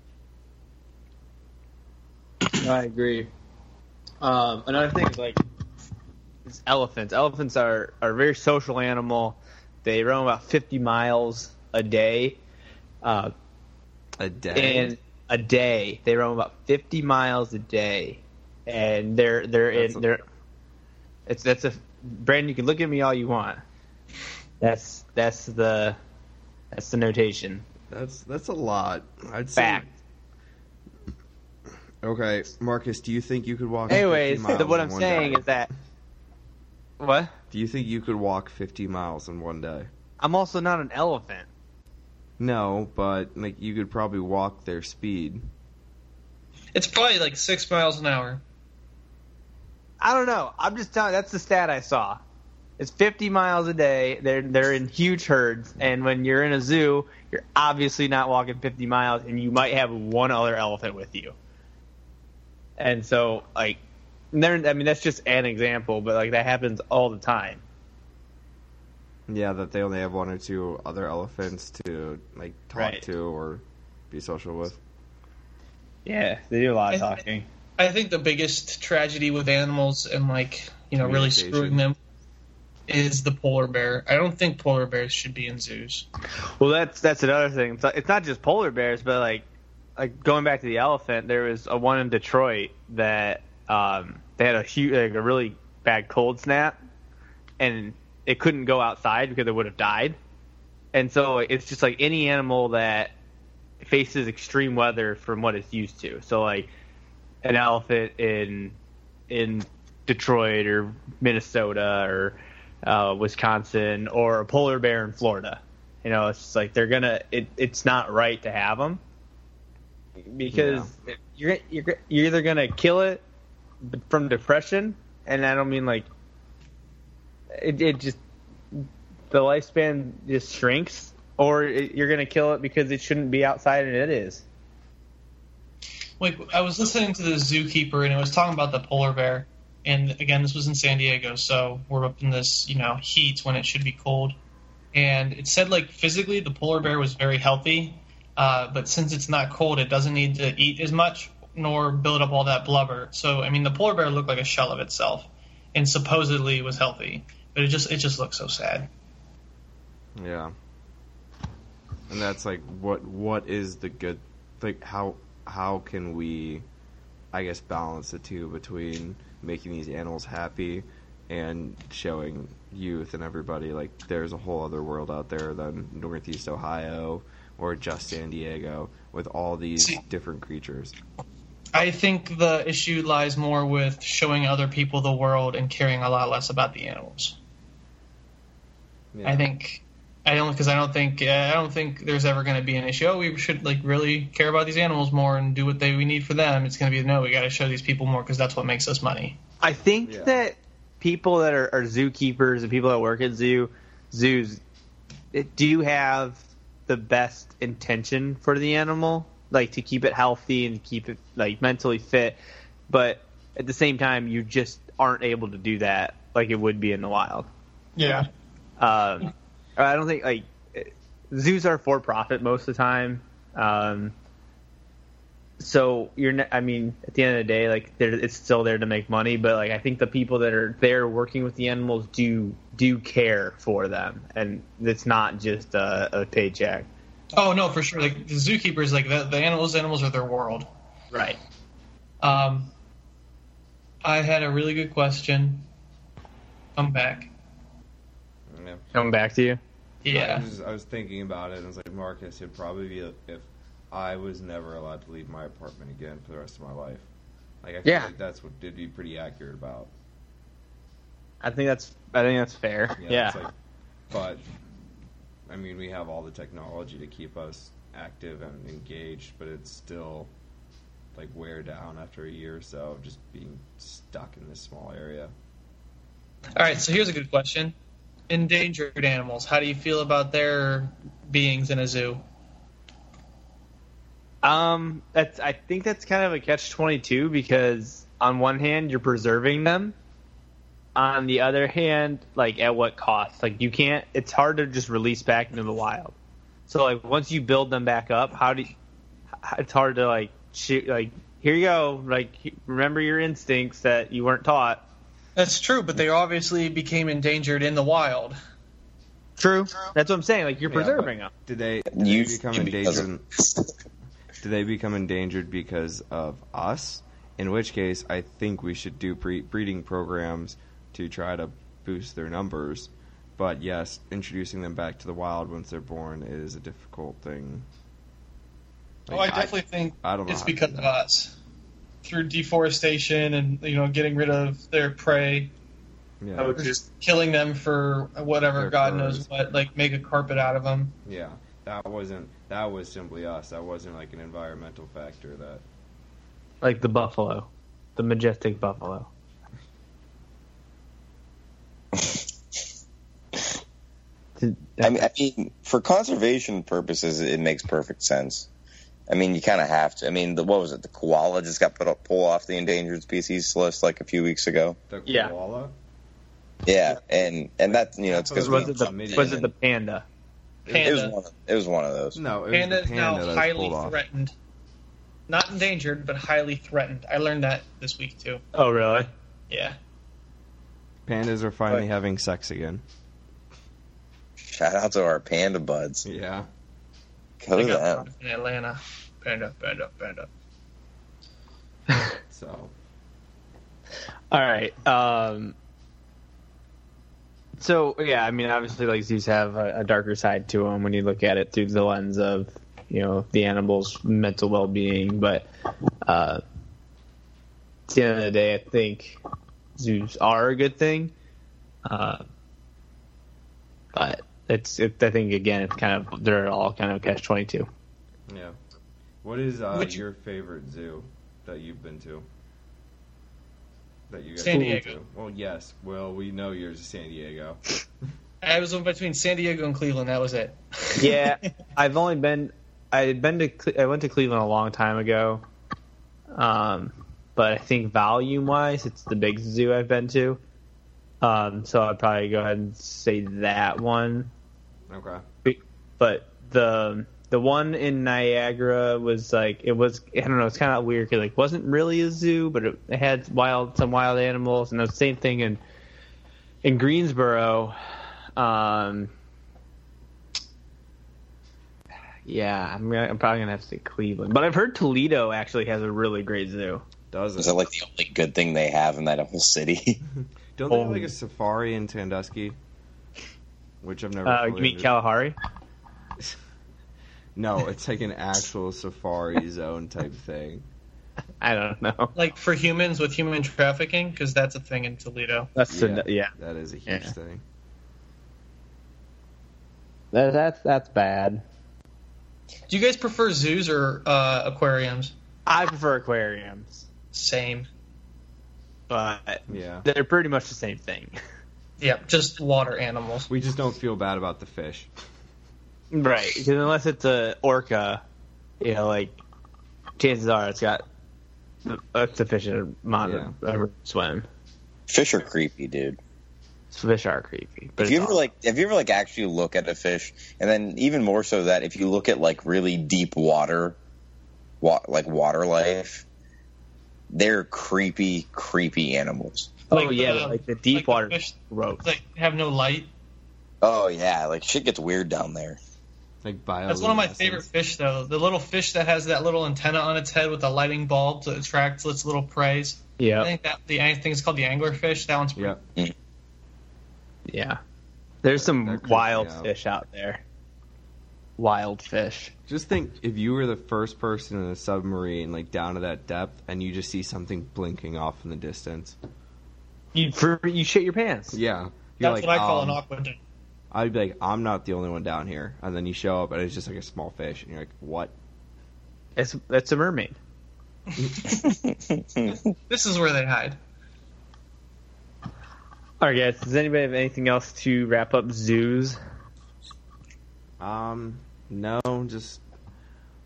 I agree. Um, another thing is like it's elephants. Elephants are, are a very social animal. They run about 50 miles a day. Uh, A day. and a day they run about 50 miles a day, and they're they're That's in they're. It's that's a Brandon. You can look at me all you want. That's that's the that's the notation. that's that's a lot. I'd say Fact. Okay, Marcus, do you think you could walk 50 Anyways, miles the, what in I'm one saying day? is that what Do you think you could walk 50 miles in one day? I'm also not an elephant. No, but like you could probably walk their speed. It's probably like six miles an hour. I don't know. I'm just telling. That's the stat I saw. It's 50 miles a day. They're they're in huge herds, and when you're in a zoo, you're obviously not walking 50 miles, and you might have one other elephant with you. And so, like, there. I mean, that's just an example, but like that happens all the time. Yeah, that they only have one or two other elephants to like talk Right. to or be social with. Yeah, they do a lot of I- talking. I think the biggest tragedy with animals and like you know really screwing them is the polar bear. I don't think polar bears should be in zoos. Well, that's that's another thing. It's, it's not just polar bears, but like like going back to the elephant, there was a one in Detroit that um, they had a huge, like a really bad cold snap, and it couldn't go outside because it would have died. And so it's just like any animal that faces extreme weather from what it's used to. So like an elephant in in Detroit or Minnesota or uh, Wisconsin or a polar bear in Florida. You know, it's like they're gonna. It, it's not right to have them because you're you're you're either gonna kill it from depression, and I don't mean like it. It just the lifespan just shrinks, or it, you're gonna kill it because it shouldn't be outside and it is. Like I was listening to the zookeeper and it was talking about the polar bear. And again, this was in San Diego, so we're up in this you know heat when it should be cold. And it said like physically the polar bear was very healthy, uh, but since it's not cold, it doesn't need to eat as much nor build up all that blubber. So I mean, the polar bear looked like a shell of itself, and supposedly was healthy, but it just it just looks so sad. Yeah. And that's like what what is the good like how how can we I guess balance the two between making these animals happy and showing youth and everybody like there's a whole other world out there than Northeast Ohio or just San Diego with all these See- different creatures. I think the issue lies more with showing other people the world and caring a lot less about the animals. Yeah. I think I don't because I don't think I don't think there's ever going to be an issue. Oh, we should like really care about these animals more and do what they we need for them. It's going to be no, we got to show these people more because that's what makes us money. I think Yeah. that people that are, are zookeepers and people that work at zoo zoos do have the best intention for the animal, like to keep it healthy and keep it like mentally fit. But at the same time, you just aren't able to do that like it would be in the wild. Yeah. Um, I don't think like zoos are for profit most of the time. Um, so you're, ne- I mean, at the end of the day, like they're- it's still there to make money, but like I think the people that are there working with the animals do do care for them, and it's not just a, a paycheck. Oh no, for sure. Like the zookeepers, like the, the animals, animals are their world. Right. Um, I had a really good question. Come back. Yeah. Coming back to you. I Yeah. was, I was thinking about it, and I was like, Marcus, it'd probably be if I was never allowed to leave my apartment again for the rest of my life. Like, I feel Yeah. like that's what did be pretty accurate about. I think that's I think that's fair. Yeah. It's like, but I mean, we have all the technology to keep us active and engaged, but it's still like wear down after a year or so of just being stuck in this small area. All right. So here's a good question. Endangered animals. How do you feel about their beings in a zoo? Um, that's I think that's kind of a catch twenty two because on one hand you're preserving them, on the other hand, like at what cost? Like you can't. It's hard to just release back into the wild. So like once you build them back up, how do? You, it's hard to like shoot. Like here you go. Like remember your instincts that you weren't taught. That's true, but they obviously became endangered in the wild. True. That's what I'm saying. Like you're Yeah, preserving them. Did they, did You they become endangered? Of- Do they become endangered because of us? In which case, I think we should do pre- breeding programs to try to boost their numbers. But yes, introducing them back to the wild once they're born is a difficult thing. Oh, I Like, definitely think I don't know it's because of us. Through deforestation and you know getting rid of their prey, Yeah, just killing them for whatever Their God furs. knows what, like make a carpet out of them. yeah. That wasn't. That was simply us. That wasn't like an environmental factor. That Like the buffalo, the majestic buffalo. *laughs* I mean, I mean, for conservation purposes, it makes perfect sense. I mean, you kind of have to. I mean, the, what was it? The koala just got put up, pulled off the endangered species list like a few weeks ago. the Yeah. koala. Yeah, and and that you know it's because was it the was it the panda? It was one of, it was one of those. No, it was Panda is panda now that highly pulled off. threatened. Not endangered, but highly threatened. I learned that this week too. Oh really? Yeah. Pandas are finally Right. having sex again. Shout out to our panda buds. Yeah. Go I to them. in Atlanta. Panda, panda, panda. *laughs* So All right. Um, so yeah, I mean, obviously, like zoos have a, a darker side to them when you look at it through the lens of you know the animal's mental well-being. But uh, at the end of the day, I think zoos are a good thing. Uh, but it's, it, I think again, it's kind of they're all kind of catch twenty two. yeah. What is uh, Would you- your favorite zoo that you've been to? That you guys San have been Diego. to? Well, yes. Well, we know yours is San Diego. *laughs* I was in between San Diego and Cleveland. That was it. *laughs* Yeah, I've only been I had been to I went to Cleveland a long time ago, um, but I think volume wise, it's the biggest zoo I've been to. Um, so I'd probably go ahead and say that one. Okay. But the the one in Niagara was like it was I don't know it's kind of weird 'cause, like wasn't really a zoo, but it, it had wild some wild animals, and the same thing in in Greensboro. Um, yeah, I'm gonna, I'm probably gonna have to say Cleveland, but I've heard Toledo actually has a really great zoo. Does Is that like the only good thing they have in that whole city? *laughs* *laughs* Don't they have like a safari in Sandusky? Which I've never. Uh, you mean Kalahari? *laughs* No, it's like an actual safari zone type thing. I don't know. Like for humans with human trafficking, because that's a thing in Toledo. That's Yeah. yeah. yeah. That is a huge Yeah. thing. That, that's that's bad. Do you guys prefer zoos or uh, aquariums? I prefer aquariums, Same. but Yeah. they're pretty much the same thing. *laughs* Yeah, just water animals. We just don't feel bad about the fish. Right, because unless it's a orca, you know, like chances are it's got a sufficient amount of uh, swim. Fish are creepy, dude. Fish are creepy, but If you ever awesome. like, have you ever like actually look at a fish, and then even more so that if you look at like really deep water, wa- like water life, they're creepy, creepy animals. oh yeah, the- like the deep like the water fish- ropes. Like have no light. Oh yeah, like shit gets weird down there. Like bio. That's one of my favorite fish, though. The little fish that has that little antenna on its head with a lighting bulb to attract its little preys. Yeah. I think that the I think it's called the anglerfish. That one's pretty Yeah. yeah. There's some wild out. fish out there. Wild fish. Just think if you were the first person in a submarine, like down to that depth, and you just see something blinking off in the distance. You for, you shit your pants. Yeah. You're That's like, what I call um, an aqueduct. I'd be like, I'm not the only one down here. And then you show up, and it's just like a small fish, and you're like, what? It's that's a mermaid. *laughs* This is where they hide. All right, guys. Does anybody have anything else to wrap up zoos? Um, no, just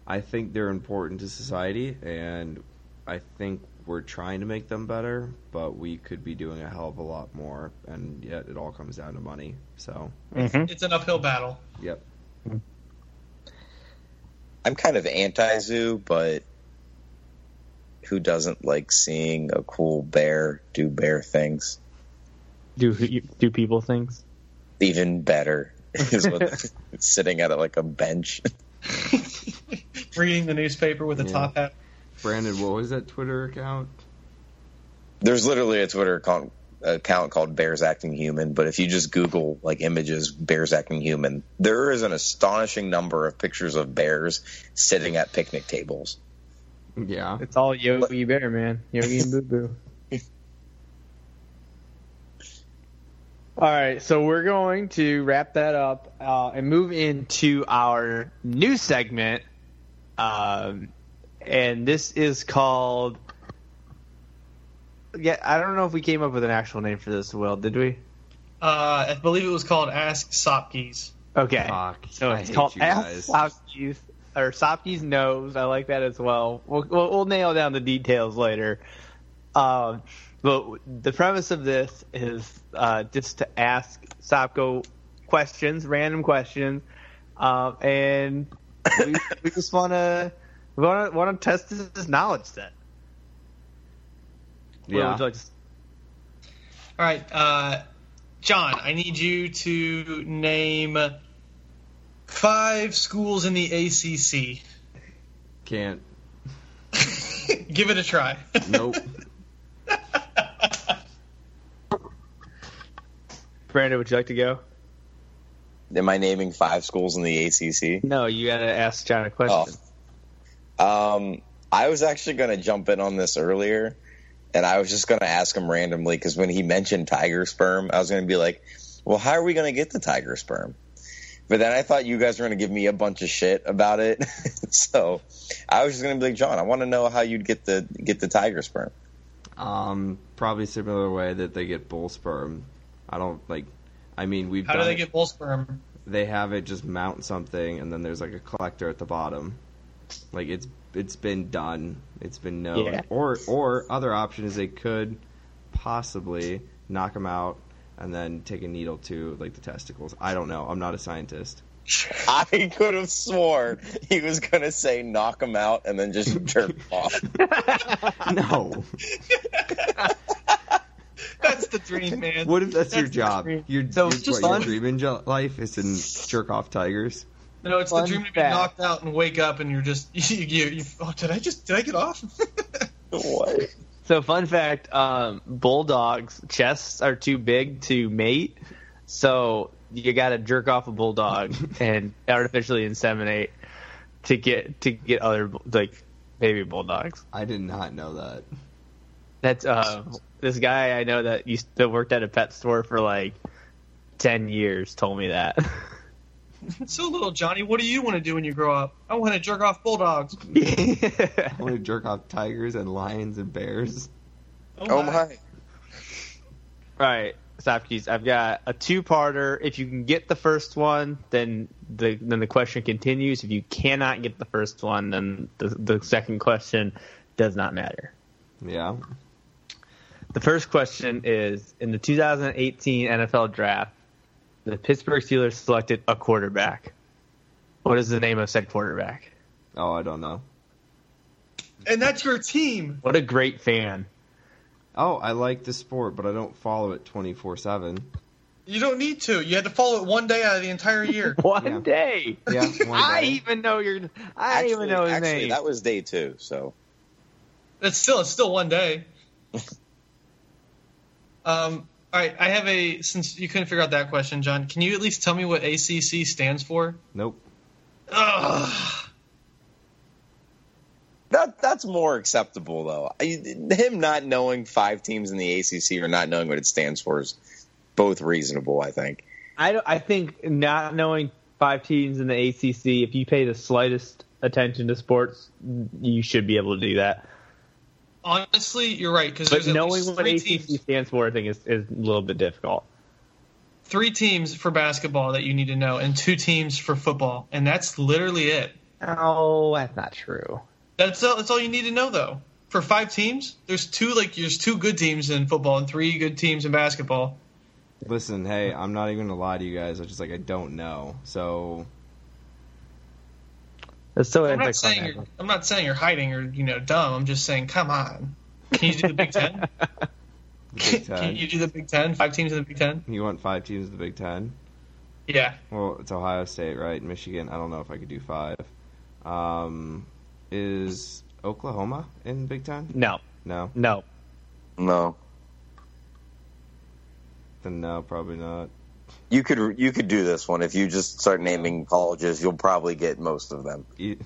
I think they're important to society, and I think we're trying to make them better, but we could be doing a hell of a lot more, and yet it all comes down to money. So, Mm-hmm. It's an uphill battle. yep. I'm kind of anti-zoo, but who doesn't like seeing a cool bear do bear things? Do do people things? Even better *laughs* is what *laughs* sitting at like a bench. *laughs* Reading the newspaper with a Yeah. top hat. Brandon, what was that Twitter account? There's literally a Twitter account, account called Bears Acting Human, but if you just Google like images Bears Acting Human, there is an astonishing number of pictures of bears sitting at picnic tables. Yeah. It's all Yogi Bear, man. Yogi and Boo Boo. *laughs* All right, so we're going to wrap that up uh, and move into our new segment, um, and this is called. Yeah, I don't know if we came up with an actual name for this. Will did we? Uh, I believe it was called Ask Sopkeys. Okay, Fuck. so it's hate called Ask. Sopkeys or Sopkeys knows. I like that as well. We'll, we'll, we'll nail down the details later. Um, but the premise of this is uh, just to ask Sopko questions, random questions, um, and we, we just want to want to want to test his, his knowledge set. Will, Yeah. would you like to- All right, uh, John, I need you to name five schools in the ACC. Can't. *laughs* Give it a try. Nope. *laughs* Brandon, would you like to go? Am I naming five schools in the ACC? No, you got to ask John a question. Um, I was actually going to jump in on this earlier, and I was just going to ask him randomly because when he mentioned tiger sperm, I was going to be like, "Well, how are we going to get the tiger sperm?" But then I thought you guys were going to give me a bunch of shit about it, *laughs* so I was just going to be like, "John, I want to know how you'd get the get the tiger sperm." Um, probably similar way that they get bull sperm. I don't like. I mean, we've How do they it- get bull sperm? they have it just mount something and then there's like a collector at the bottom like it's it's been done. It's been known. Yeah. or or other option is they could possibly knock him out and then take a needle to like the testicles. I don't know. I'm not a scientist. *laughs* I could have swore he was going to say knock him out and then just *laughs* jerk off. *laughs* no. That's the dream, man. what if that's, your That's the job? dream. your, So your, it's just what, your dream in jo- life is to jerk off tigers No, it's the Fun dream to be knocked out and wake up and you're just *laughs* you, you, you oh, did I just did I get off? *laughs* what? So, fun fact: um, bulldogs' chests are too big to mate, so you got to jerk off a bulldog *laughs* and artificially inseminate to get to get other like baby bulldogs. I did not know that. That's uh, this guy I know that used to worked at a pet store for like ten years told me that. So little Johnny, what do you want to do when you grow up? I want to jerk off bulldogs. *laughs* I want to jerk off tigers and lions and bears. Oh, oh my! Right, Sopkins. I've got a two-parter. If you can get the first one, then the then the question continues. If you cannot get the first one, then the the second question does not matter. Yeah. The first question is: In the 2018 NFL Draft, the Pittsburgh Steelers selected a quarterback. What is the name of said quarterback? Oh, I don't know. And that's your team. What a great fan! Oh, I like the sport, but I don't follow it 24 7. You don't need to. You had to follow it one day out of the entire year. *laughs* One Yeah. day. Yeah, one *laughs* I even know your. I Actually, even know his actually, name. that was day two. So It's still it's still one day. *laughs* um. All right, I have a since you couldn't figure out that question, John. Can you at least tell me what ACC stands for? Nope. Ugh. that that's more acceptable though. I, him not knowing five teams in the ACC or not knowing what it stands for is both reasonable. I think. I, I think not knowing five teams in the ACC, if you pay the slightest attention to sports, you should be able to do that. Honestly, you're right because But knowing what three ACC teams, stands for, I think, is, is a little bit difficult. three teams for basketball that you need to know, and two teams for football, and that's literally it. Oh, that's not true. That's all, that's all you need to know though. For five teams, there's two like there's two good teams in football and three good teams in basketball. Listen, hey, I'm not even gonna lie to you guys. I just like I don't know. So That's so I'm not saying you're I'm not saying you're hiding or you know dumb. I'm just saying, come on. Can you do the Big Ten? *laughs* the Big Can you do the Big Ten? Five teams in the Big Ten? You want five teams in the Big Ten? Yeah. Well, it's Ohio State, right? Michigan. I don't know if I could do five. Um, is Oklahoma in Big Ten? No, No. no. No, Then no, probably not. You could you could do this one if you just start naming colleges. You'll probably get most of them. *laughs*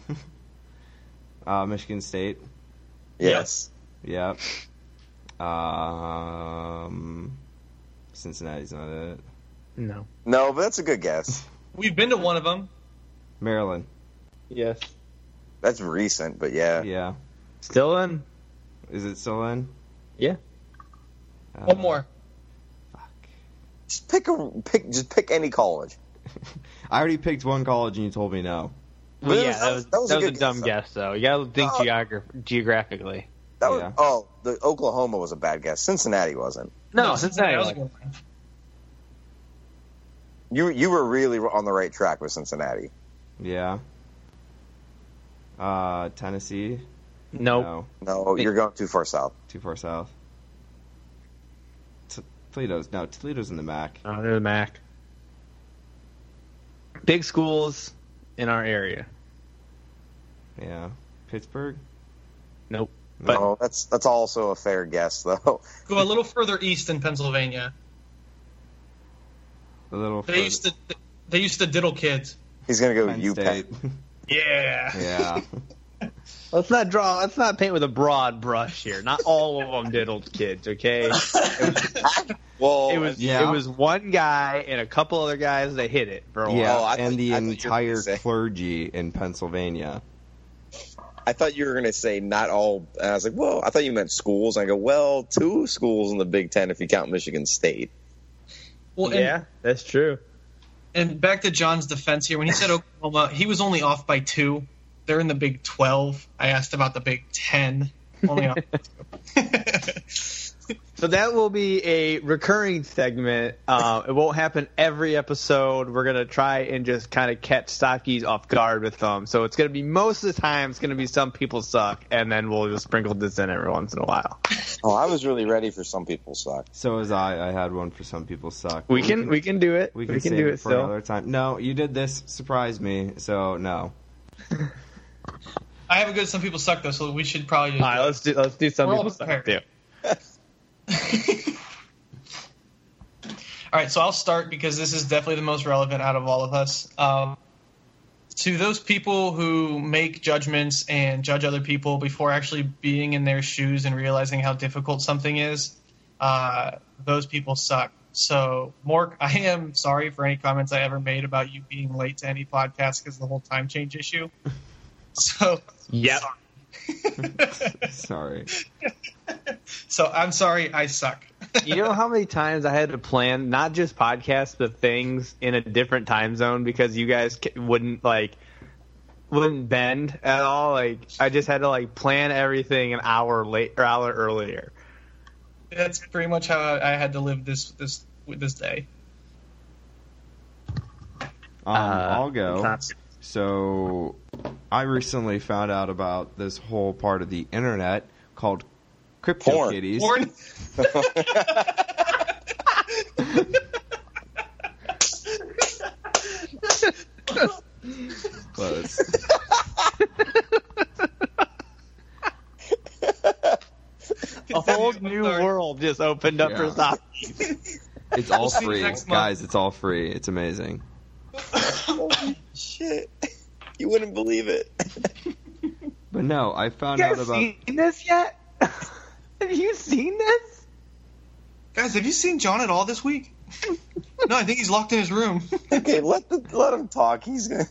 Uh, Michigan State. Yes. Yep. Um, Cincinnati's not it. No. No, but that's a good guess. *laughs* We've been to one of them. Maryland. Yes. That's recent, but yeah. Yeah. Still in? Is it still in? Yeah. Uh, One more. Fuck. Just pick a pick. Just pick any college. *laughs* I already picked one college and you told me no. Well, yeah, that was, that was, a, good dumb though. guess, though. You gotta think Oh. geogra- geographically. That was, Yeah. oh, the Oklahoma was a bad guess. Cincinnati wasn't. No, Cincinnati Cincinnati. was a good one. You you were really on the right track with Cincinnati. Yeah. Uh, Tennessee. Nope. No, No, you're going too far south. too far south. T- Toledo's no. Toledo's in the MAC. Oh, they're the MAC. Big schools in our area. Yeah. Pittsburgh. Nope. But no, oh, that's that's also a fair guess though. Go a little further east in Pennsylvania. A little. They further- used to they used to diddle kids. He's gonna go Penn UPenn. State. *laughs* Yeah. yeah. *laughs* let's not draw. Let's not paint with a broad brush here. Not all of them diddled kids. Okay. *laughs* Well, It was Yeah. it was one guy and a couple other guys that hit it for a while. Yeah, Oh, I thought- and the I thought you were entire clergy in Pennsylvania. I thought you were gonna say not all. And I was like, well, I thought you meant schools. And I go, well, two schools in the Big Ten if you count Michigan State. Well, and, Yeah, that's true. and back to John's defense here, when he said Oklahoma, he was only off by two. They're in the Big Twelve. I asked about the Big Ten. Only off by two. So that will be a recurring segment. Uh, it won't happen every episode. We're gonna try and just kind of catch Sakis off guard with them. So it's gonna be most of the time it's gonna be some people suck, and then we'll just sprinkle this in every once in a while. Oh, I was really ready for some people suck. So was I. I had one for some people suck. We can we can do it. we We can, can, save do it, it for still. another time. No, you did this. Surprised me. So no. *laughs* I have a good. Some people suck though, so we should probably. Just All right, let's do let's do some people stuff too. *laughs* All right, so I'll start because this is definitely the most relevant out of all of us. Um, to those people who make judgments and judge other people before actually being in their shoes and realizing how difficult something is, uh, those people suck. So, Mork, I am sorry for any comments I ever made about you being late to any podcast because of the whole time change issue. So, yeah. *laughs* Sorry. so I'm sorry, I suck. you know how many times I had to plan not just podcasts but things in a different time zone because you guys wouldn't like wouldn't bend at all. Like I just had to like plan everything an hour late or hour earlier. That's pretty much how I I had to live this this this day. Um, Uh, I'll go. not- So, I recently found out about this whole part of the internet called Porn. CryptoKitties. Porn. *laughs* Close. A whole new Sorry. world just opened up for Yeah. Stop. It's all We'll see you free, next month. guys. It's all free. It's amazing. *laughs* Shit. *laughs* You wouldn't believe it. *laughs* But no, I found You out guys about. seen this yet? *laughs* Have you seen this? Guys, have you seen John at all this week? no, I think he's locked in his room. Okay, let the, let him talk. He's gonna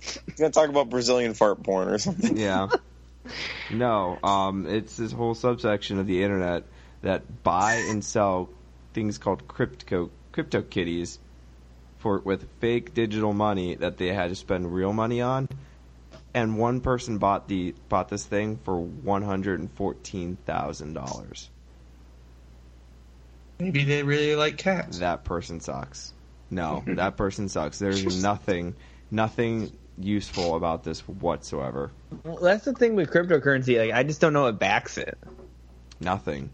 he's gonna talk about Brazilian fart porn or something. Yeah. No, um, it's this whole subsection of the internet that buy and sell things called crypto CryptoKitties for with fake digital money that they had to spend real money on. And one person bought the bought this thing for one hundred and fourteen thousand dollars. Maybe they really like cats. That person sucks. No, *laughs* that person sucks. There's *laughs* nothing nothing useful about this whatsoever. Well, that's the thing with cryptocurrency. Like, I just don't know what backs it. Nothing.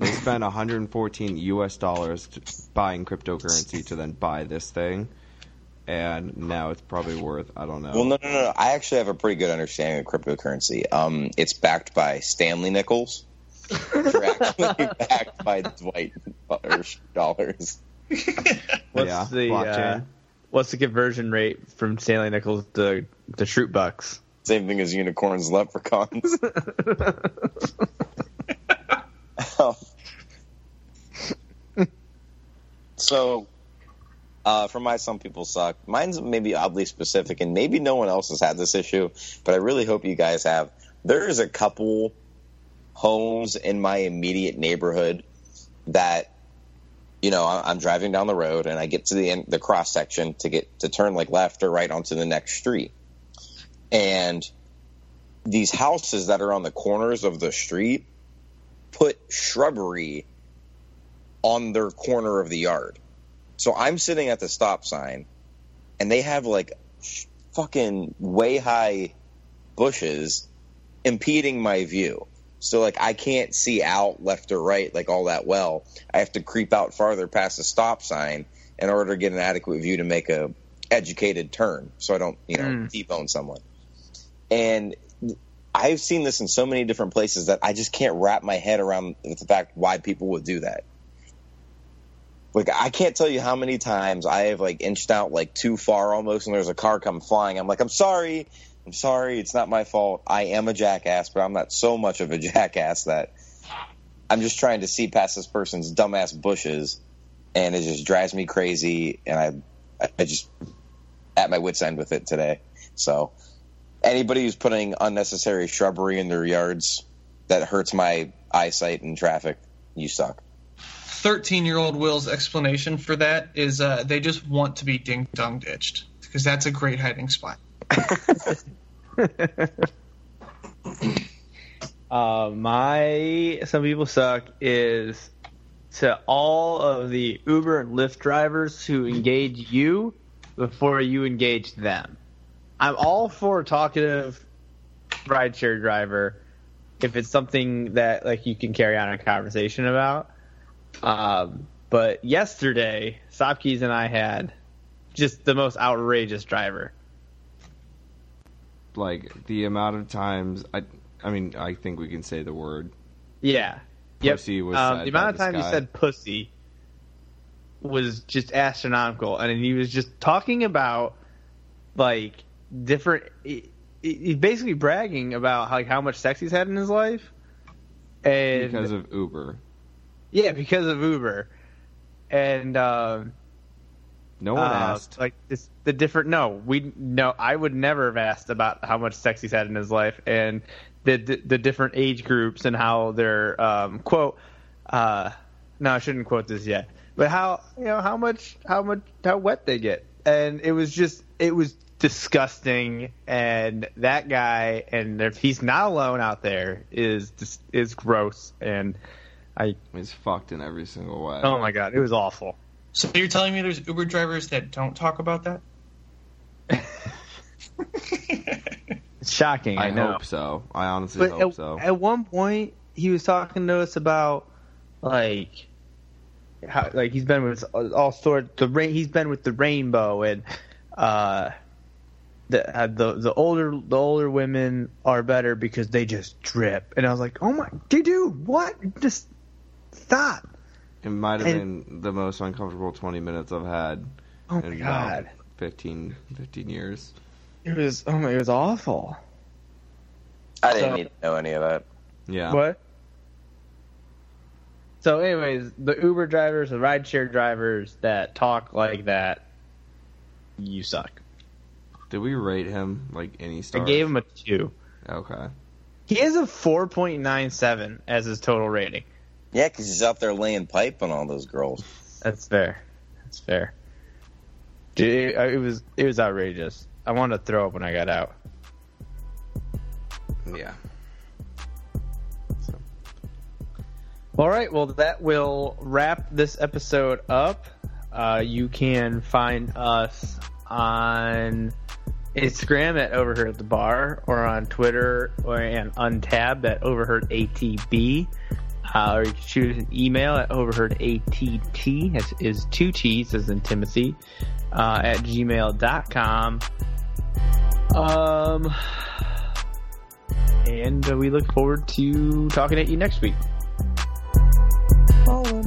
They spent 114 US dollars to buying cryptocurrency to then buy this thing, and now it's probably worth I don't know. Well, no, no, no. I actually have a pretty good understanding of cryptocurrency. Um, it's backed by Stanley nickels. You're actually *laughs* backed by Dwight dollars. *laughs* What's Yeah, the uh, blockchain. what's the conversion rate from Stanley nickels to to Schrute Bucks? Same thing as unicorns, leprechauns. *laughs* Um, so, uh, for my some people suck. Mine's maybe oddly specific, and maybe no one else has had this issue, but I really hope you guys have. There is a couple homes in my immediate neighborhood that, you know, I'm driving down the road and I get to the end, the cross section to get to turn like left or right onto the next street, and these houses that are on the corners of the street put shrubbery on their corner of the yard. So I'm sitting at the stop sign and they have like fucking way high bushes impeding my view. So like I can't see out left or right like all that well. I have to creep out farther past the stop sign in order to get an adequate view to make a educated turn so I don't, you know, Mm. debone someone. And I've seen this in so many different places that I just can't wrap my head around the fact why people would do that. Like I can't tell you how many times I have like inched out like too far almost, and there's a car come flying. I'm like, I'm sorry, I'm sorry, it's not my fault. I am a jackass, but I'm not so much of a *laughs* jackass that I'm just trying to see past this person's dumbass bushes, and it just drives me crazy. And I, I just at my wits end with it today. So anybody who's putting unnecessary shrubbery in their yards that hurts my eyesight in traffic, you suck. 13 year old Will's explanation for that is uh, they just want to be ding dong ditched because that's a great hiding spot. *laughs* Uh, my some people suck is to all of the Uber and Lyft drivers who engage you before you engage them. I'm all for a talkative rideshare driver if it's something that like you can carry on a conversation about. Um, but yesterday, Sopkeys and I had just the most outrageous driver. like the amount of times I I mean I think we can say the word Yeah. Yep. Pussy was um, the amount of times time he said pussy was just astronomical, and he was just talking about like different. He, he- he's basically bragging about like how much sex he's had in his life, and because of Uber. Yeah, because of Uber, and um, No one uh, asked. like this, the different. No, we no. I would never have asked about how much sex he's had in his life and the the, the different age groups and how they're um, quote. Uh, no, I shouldn't quote this yet. But how you know how much how much how wet they get, and it was just it was disgusting. And that guy, and if he's not alone out there, is just, is gross. And I He's fucked in every single way. oh my god, it was awful. So you're telling me there's Uber drivers that don't talk about that? *laughs* It's shocking. I, I know. hope so. I honestly But hope at, so. at one point, he was talking to us about like how like he's been with all sorts the rain. He's been with the rainbow and uh the uh, the the older the older women are better because they just drip. And I was like, oh my, dude, what? Just stop. It might have and- been the most uncomfortable 20 minutes I've had Oh my in god, about 15, 15 years. it was oh my, it was awful. I didn't So- need to know any of that. Yeah. What? So, anyways, the Uber drivers, the rideshare drivers that talk like that, you suck. Did we rate him like any stars? I gave him a two. Okay. He has a four point nine seven as his total rating. Yeah, because he's out there laying pipe on all those girls. That's fair. That's fair. Dude, it, it was it was outrageous. I wanted to throw up when I got out. Yeah. All right, well, that will wrap this episode up. Uh, you can find us on Instagram at Overheard at the Bar or on Twitter or and Untappd at Overheard ATB uh, or you can shoot an email at overheardatt, as is two T's as in Timothy, uh, at gmail.com. Um, and we look forward to talking at you next week. Follow.